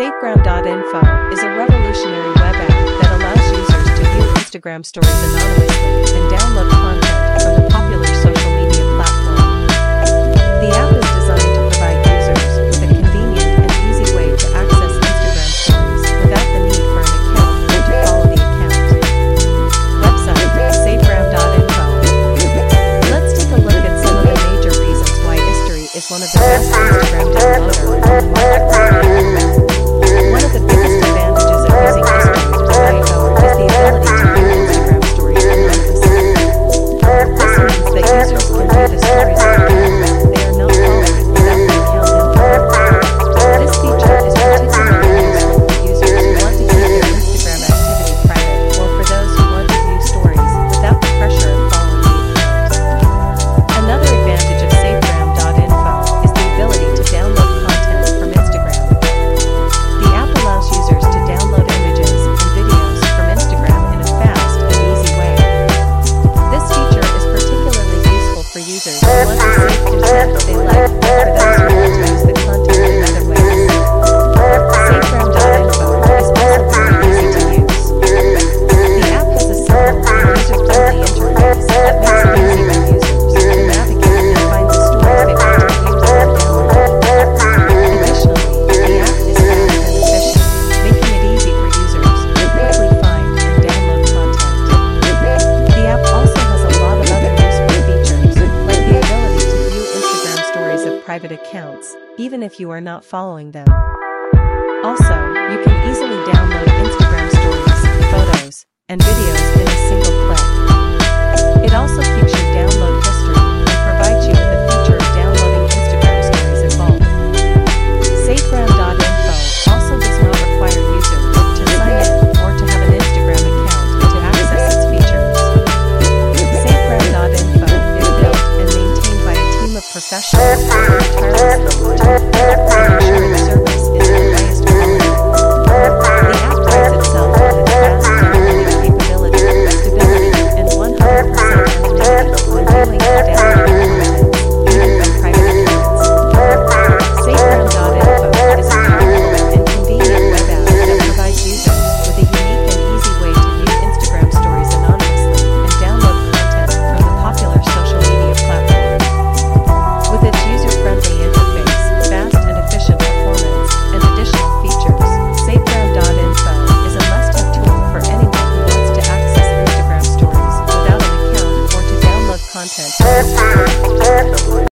Savegram.info is a revolutionary web app that allows users to view Instagram stories anonymously and download content from the popular social media platform. The app is designed to provide users with a convenient and easy way to access Instagram stories without the need for an account or to follow the account. Website savegram.info. Let's take a look at some of the major reasons why history is one of the best Instagram downloader. private accounts, even if you are not following them. Also, you can easily download Instagram stories, photos, and videos in a single click. sessions. content.